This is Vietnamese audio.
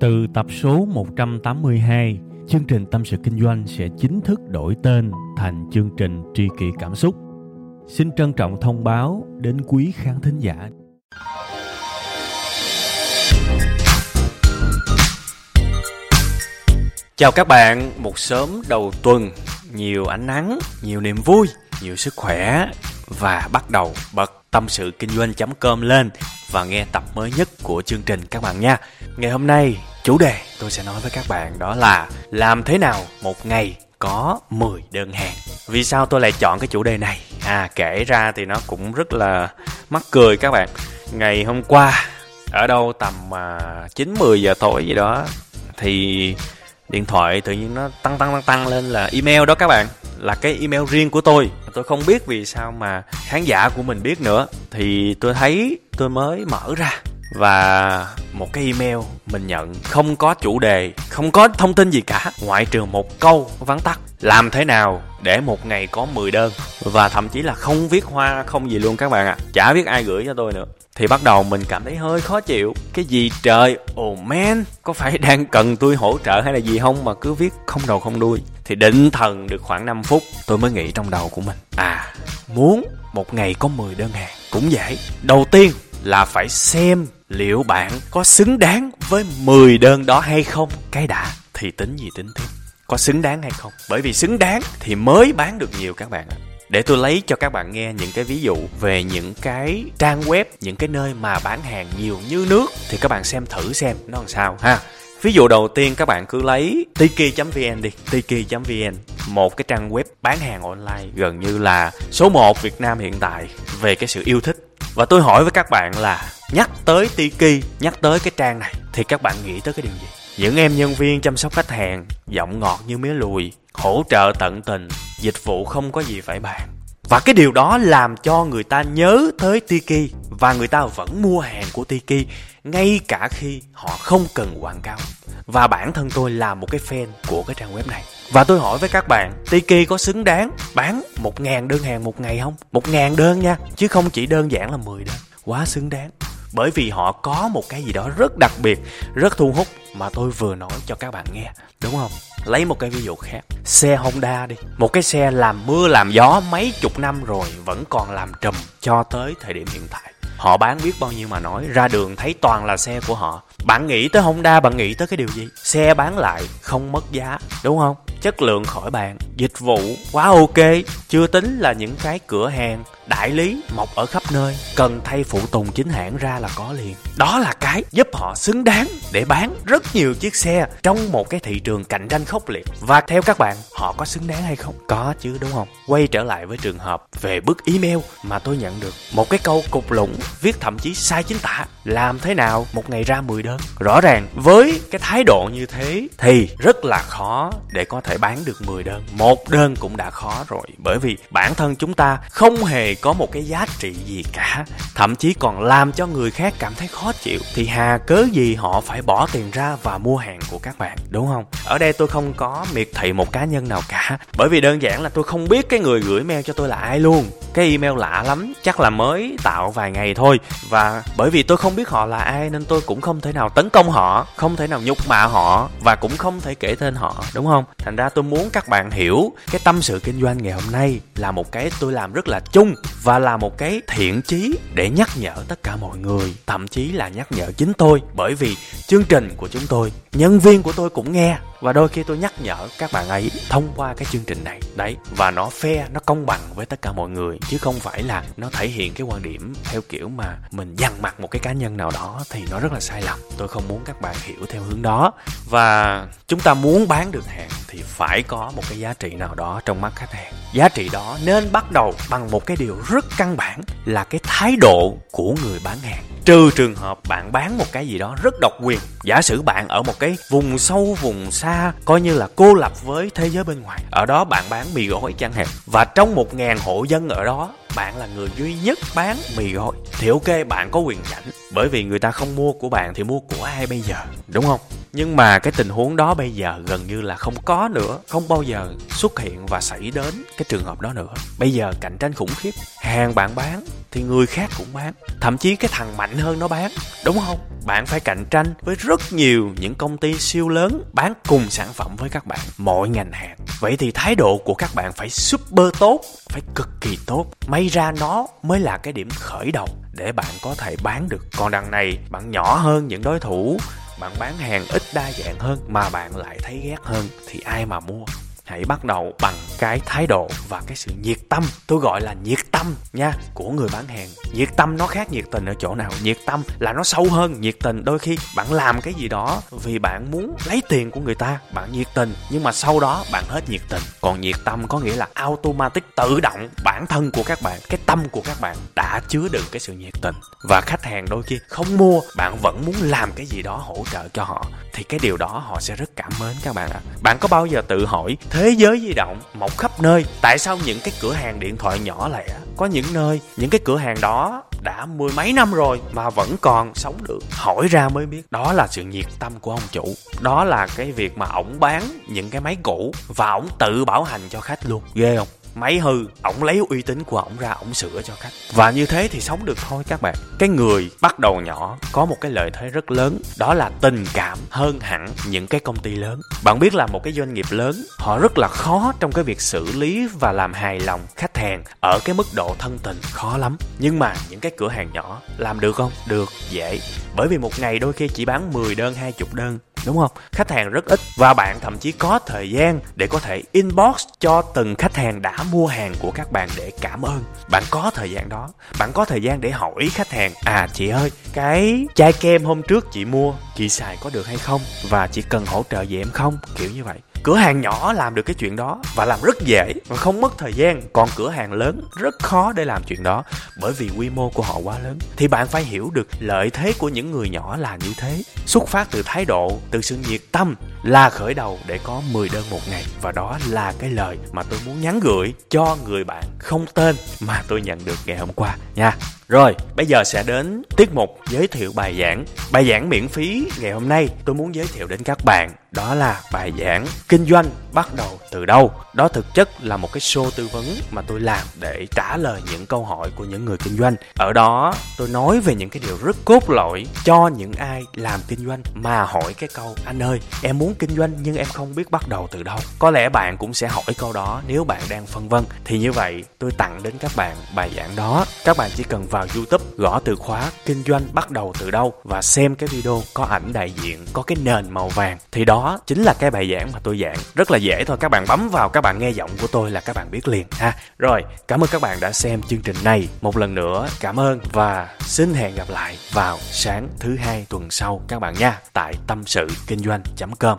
Từ tập số 182, chương trình Tâm sự Kinh doanh sẽ chính thức đổi tên thành chương trình Tri kỷ Cảm xúc. Xin trân trọng thông báo đến quý khán thính giả. Chào các bạn, một sớm đầu tuần, nhiều ánh nắng, nhiều niềm vui, nhiều sức khỏe và bắt đầu bật tâm sự kinh doanh.com lên và nghe tập mới nhất của chương trình các bạn nha. Ngày hôm nay, chủ đề tôi sẽ nói với các bạn đó là làm thế nào một ngày có 10 đơn hàng. Vì sao tôi lại chọn cái chủ đề này? À kể ra thì nó cũng rất là mắc cười các bạn. Ngày hôm qua, ở đâu tầm mà 9 10 giờ tối gì đó, thì điện thoại tự nhiên nó tăng tăng tăng tăng lên là email đó các bạn là cái email riêng của tôi tôi không biết vì sao mà khán giả của mình biết nữa thì tôi thấy tôi mới mở ra và một cái email mình nhận, không có chủ đề, không có thông tin gì cả, ngoại trừ một câu vắn tắt. Làm thế nào để một ngày có 10 đơn? Và thậm chí là không viết hoa, không gì luôn các bạn ạ. À. chả biết ai gửi cho tôi nữa. Thì bắt đầu mình cảm thấy hơi khó chịu. Cái gì trời? Oh man! Có phải đang cần tôi hỗ trợ hay là gì không mà cứ viết không đầu không đuôi? Thì định thần được khoảng 5 phút, tôi mới nghĩ trong đầu của mình. À muốn một ngày có 10 đơn hàng. Cũng dễ. Đầu tiên là phải xem liệu bạn có xứng đáng với 10 đơn đó hay không? Cái đã, thì tính gì tính tiếp. Có xứng đáng hay không? Bởi vì xứng đáng thì mới bán được nhiều các bạn ạ. Để tôi lấy cho các bạn nghe những cái ví dụ về những cái trang web, những cái nơi mà bán hàng nhiều như nước, thì các bạn xem thử xem nó làm sao ha. Ví dụ đầu tiên các bạn cứ lấy tiki.vn đi, tiki.vn một cái trang web bán hàng online gần như là số 1 Việt Nam hiện tại về cái sự yêu thích và tôi hỏi với các bạn là nhắc tới Tiki, nhắc tới cái trang này thì các bạn nghĩ tới cái điều gì? Những em nhân viên chăm sóc khách hàng, giọng ngọt như mía lùi, hỗ trợ tận tình, dịch vụ không có gì phải bàn. Và cái điều đó làm cho người ta nhớ tới Tiki và người ta vẫn mua hàng của Tiki ngay cả khi họ không cần quảng cáo. Và bản thân tôi là một cái fan của cái trang web này. Và tôi hỏi với các bạn, Tiki có xứng đáng bán 1.000 đơn hàng một ngày không? 1.000 đơn nha, chứ không chỉ đơn giản là 10 đơn. Quá xứng đáng. Bởi vì họ có một cái gì đó rất đặc biệt, rất thu hút mà tôi vừa nói cho các bạn nghe. Đúng không? Lấy một cái ví dụ khác. Xe Honda đi. Một cái xe làm mưa, làm gió mấy chục năm rồi Vẫn còn làm trùm cho tới thời điểm hiện tại. Họ bán biết bao nhiêu mà nói, Ra đường thấy toàn là xe của họ. Bạn nghĩ tới Honda, bạn nghĩ tới cái điều gì? Xe bán lại không mất giá, Đúng không? Chất lượng khỏi bàn. Dịch vụ quá ok, chưa tính là những cái cửa hàng đại lý mọc ở khắp nơi. Cần thay phụ tùng chính hãng ra là có liền. Đó là cái giúp họ xứng đáng để bán rất nhiều chiếc xe trong một cái thị trường cạnh tranh khốc liệt. Và theo các bạn, họ có xứng đáng hay không? Có chứ, đúng không? Quay trở lại với trường hợp về bức email mà tôi nhận được. Một cái câu cục lũng viết thậm chí sai chính tả. Làm thế nào một ngày ra 10 đơn? Rõ ràng, với cái thái độ như thế thì rất là khó để có thể bán được 10 đơn. Một đơn cũng đã khó rồi, bởi vì bản thân chúng ta không hề có một cái giá trị gì cả. Thậm chí còn làm cho người khác cảm thấy khó chịu. Thì hà cớ gì họ phải bỏ tiền ra và mua hàng của các bạn, đúng không? Ở đây tôi không có miệt thị một cá nhân nào cả, bởi vì đơn giản là tôi không biết cái người gửi mail cho tôi là ai luôn. Cái email lạ lắm, chắc là mới tạo vài ngày thôi. Và bởi vì tôi không biết họ là ai nên tôi cũng không thể nào tấn công họ, không thể nào nhục mạ họ và cũng không thể kể tên họ, đúng không? Thành ra tôi muốn các bạn hiểu, cái tâm sự kinh doanh ngày hôm nay là một cái tôi làm rất là chung và là một cái thiện chí để nhắc nhở tất cả mọi người, thậm chí là nhắc nhở chính tôi, bởi vì chương trình của chúng tôi, nhân viên của tôi cũng nghe, và đôi khi tôi nhắc nhở các bạn ấy thông qua cái chương trình này. Đấy, và nó fair, nó công bằng với tất cả mọi người, chứ không phải là nó thể hiện cái quan điểm theo kiểu mà mình dằn mặt một cái cá nhân nào đó thì nó rất là sai lầm. Tôi không muốn các bạn hiểu theo hướng đó. Và chúng ta muốn bán được hàng thì phải có một cái giá trị nào đó trong mắt khách hàng. Giá trị đó nên bắt đầu bằng một cái điều rất căn bản là cái thái độ của người bán hàng. Trừ trường hợp bạn bán một cái gì đó rất độc quyền, giả sử bạn ở một cái vùng sâu, vùng xa, coi như là cô lập với thế giới bên ngoài, ở đó bạn bán mì gói chẳng hạn, và trong một ngàn hộ dân ở đó, bạn là người duy nhất bán mì gói thì ok, bạn có quyền chảnh bởi vì người ta không mua của bạn thì mua của ai bây giờ, đúng không? Nhưng mà cái tình huống đó bây giờ gần như là không có nữa, không bao giờ xuất hiện và xảy đến cái trường hợp đó nữa. Bây giờ cạnh tranh khủng khiếp, hàng bạn bán thì người khác cũng bán, thậm chí cái thằng mạnh hơn nó bán, đúng không? Bạn phải cạnh tranh với rất nhiều những công ty siêu lớn bán cùng sản phẩm với các bạn, mọi ngành hàng. Vậy thì thái độ của các bạn phải super tốt, phải cực kỳ tốt. May ra nó mới là cái điểm khởi đầu để bạn có thể bán được. Còn đằng này, bạn nhỏ hơn những đối thủ bạn bán hàng ít đa dạng hơn mà bạn lại thấy ghét hơn thì ai mà mua? Hãy bắt đầu bằng cái thái độ và cái sự nhiệt tâm. Tôi gọi là nhiệt tâm nha, của người bán hàng. Nhiệt tâm nó khác nhiệt tình ở chỗ nào? Nhiệt tâm là nó sâu hơn. Nhiệt tình đôi khi bạn làm cái gì đó vì bạn muốn lấy tiền của người ta, bạn nhiệt tình, nhưng mà sau đó bạn hết nhiệt tình. Còn nhiệt tâm có nghĩa là automatic, tự động bản thân của các bạn, cái tâm của các bạn đã chứa đựng cái sự nhiệt tình. Và khách hàng đôi khi không mua, bạn vẫn muốn làm cái gì đó hỗ trợ cho họ, thì cái điều đó họ sẽ rất cảm mến các bạn ạ. À. bạn có bao giờ tự hỏi thế thế giới di động mọc khắp nơi. Tại sao những cái cửa hàng điện thoại nhỏ lẻ có những nơi, những cái cửa hàng đó đã mười mấy năm rồi mà vẫn còn sống được? Hỏi ra mới biết, đó là sự nhiệt tâm của ông chủ. Đó là cái việc mà ổng bán những cái máy cũ và ổng tự bảo hành cho khách luôn. Ghê không? Máy hư, ổng lấy uy tín của ổng ra, ổng sửa cho khách. Và như thế thì sống được thôi các bạn. Cái người bắt đầu nhỏ có một cái lợi thế rất lớn, đó là tình cảm hơn hẳn những cái công ty lớn. Bạn biết là một cái doanh nghiệp lớn, họ rất là khó trong cái việc xử lý và làm hài lòng khách hàng ở cái mức độ thân tình, khó lắm. Nhưng mà những cái cửa hàng nhỏ làm được không? Được, dễ. Bởi vì một ngày đôi khi chỉ bán 10 đơn 20 đơn đúng không? Khách hàng rất ít và bạn thậm chí có thời gian để có thể inbox cho từng khách hàng đã mua hàng của các bạn để cảm ơn. Bạn có thời gian đó. Bạn có thời gian để hỏi khách hàng à chị ơi, cái chai kem hôm trước chị mua, chị xài có được hay không? Và chị cần hỗ trợ gì em không? Kiểu như vậy cửa hàng nhỏ làm được cái chuyện đó và làm rất dễ và không mất thời gian. Còn cửa hàng lớn rất khó để làm chuyện đó bởi vì quy mô của họ quá lớn. Thì bạn phải hiểu được lợi thế của những người nhỏ là như thế. Xuất phát từ thái độ, từ sự nhiệt tâm là khởi đầu để có 10 đơn một ngày. Và đó là cái lời mà tôi muốn nhắn gửi cho người bạn không tên mà tôi nhận được ngày hôm qua nha rồi, bây giờ sẽ đến tiết mục giới thiệu bài giảng. Bài giảng miễn phí ngày hôm nay tôi muốn giới thiệu đến các bạn đó là bài giảng kinh doanh bắt đầu từ đâu. Đó thực chất là một cái show tư vấn mà tôi làm để trả lời những câu hỏi của những người kinh doanh. Ở đó tôi nói về những cái điều rất cốt lõi cho những ai làm kinh doanh mà hỏi cái câu anh ơi, em muốn kinh doanh nhưng em không biết bắt đầu từ đâu. Có lẽ bạn cũng sẽ hỏi câu đó nếu bạn đang phân vân. Thì như vậy tôi tặng đến các bạn bài giảng đó. Các bạn chỉ cần vào vào YouTube gõ từ khóa kinh doanh bắt đầu từ đâu và xem cái video có ảnh đại diện, có cái nền màu vàng thì đó chính là cái bài giảng mà tôi giảng. Rất là dễ thôi, các bạn bấm vào các bạn nghe giọng của tôi là các bạn biết liền ha. Rồi, cảm ơn các bạn đã xem chương trình này. Một lần nữa cảm ơn và xin hẹn gặp lại vào sáng thứ hai tuần sau các bạn nha tại tâm sự kinh doanh.com.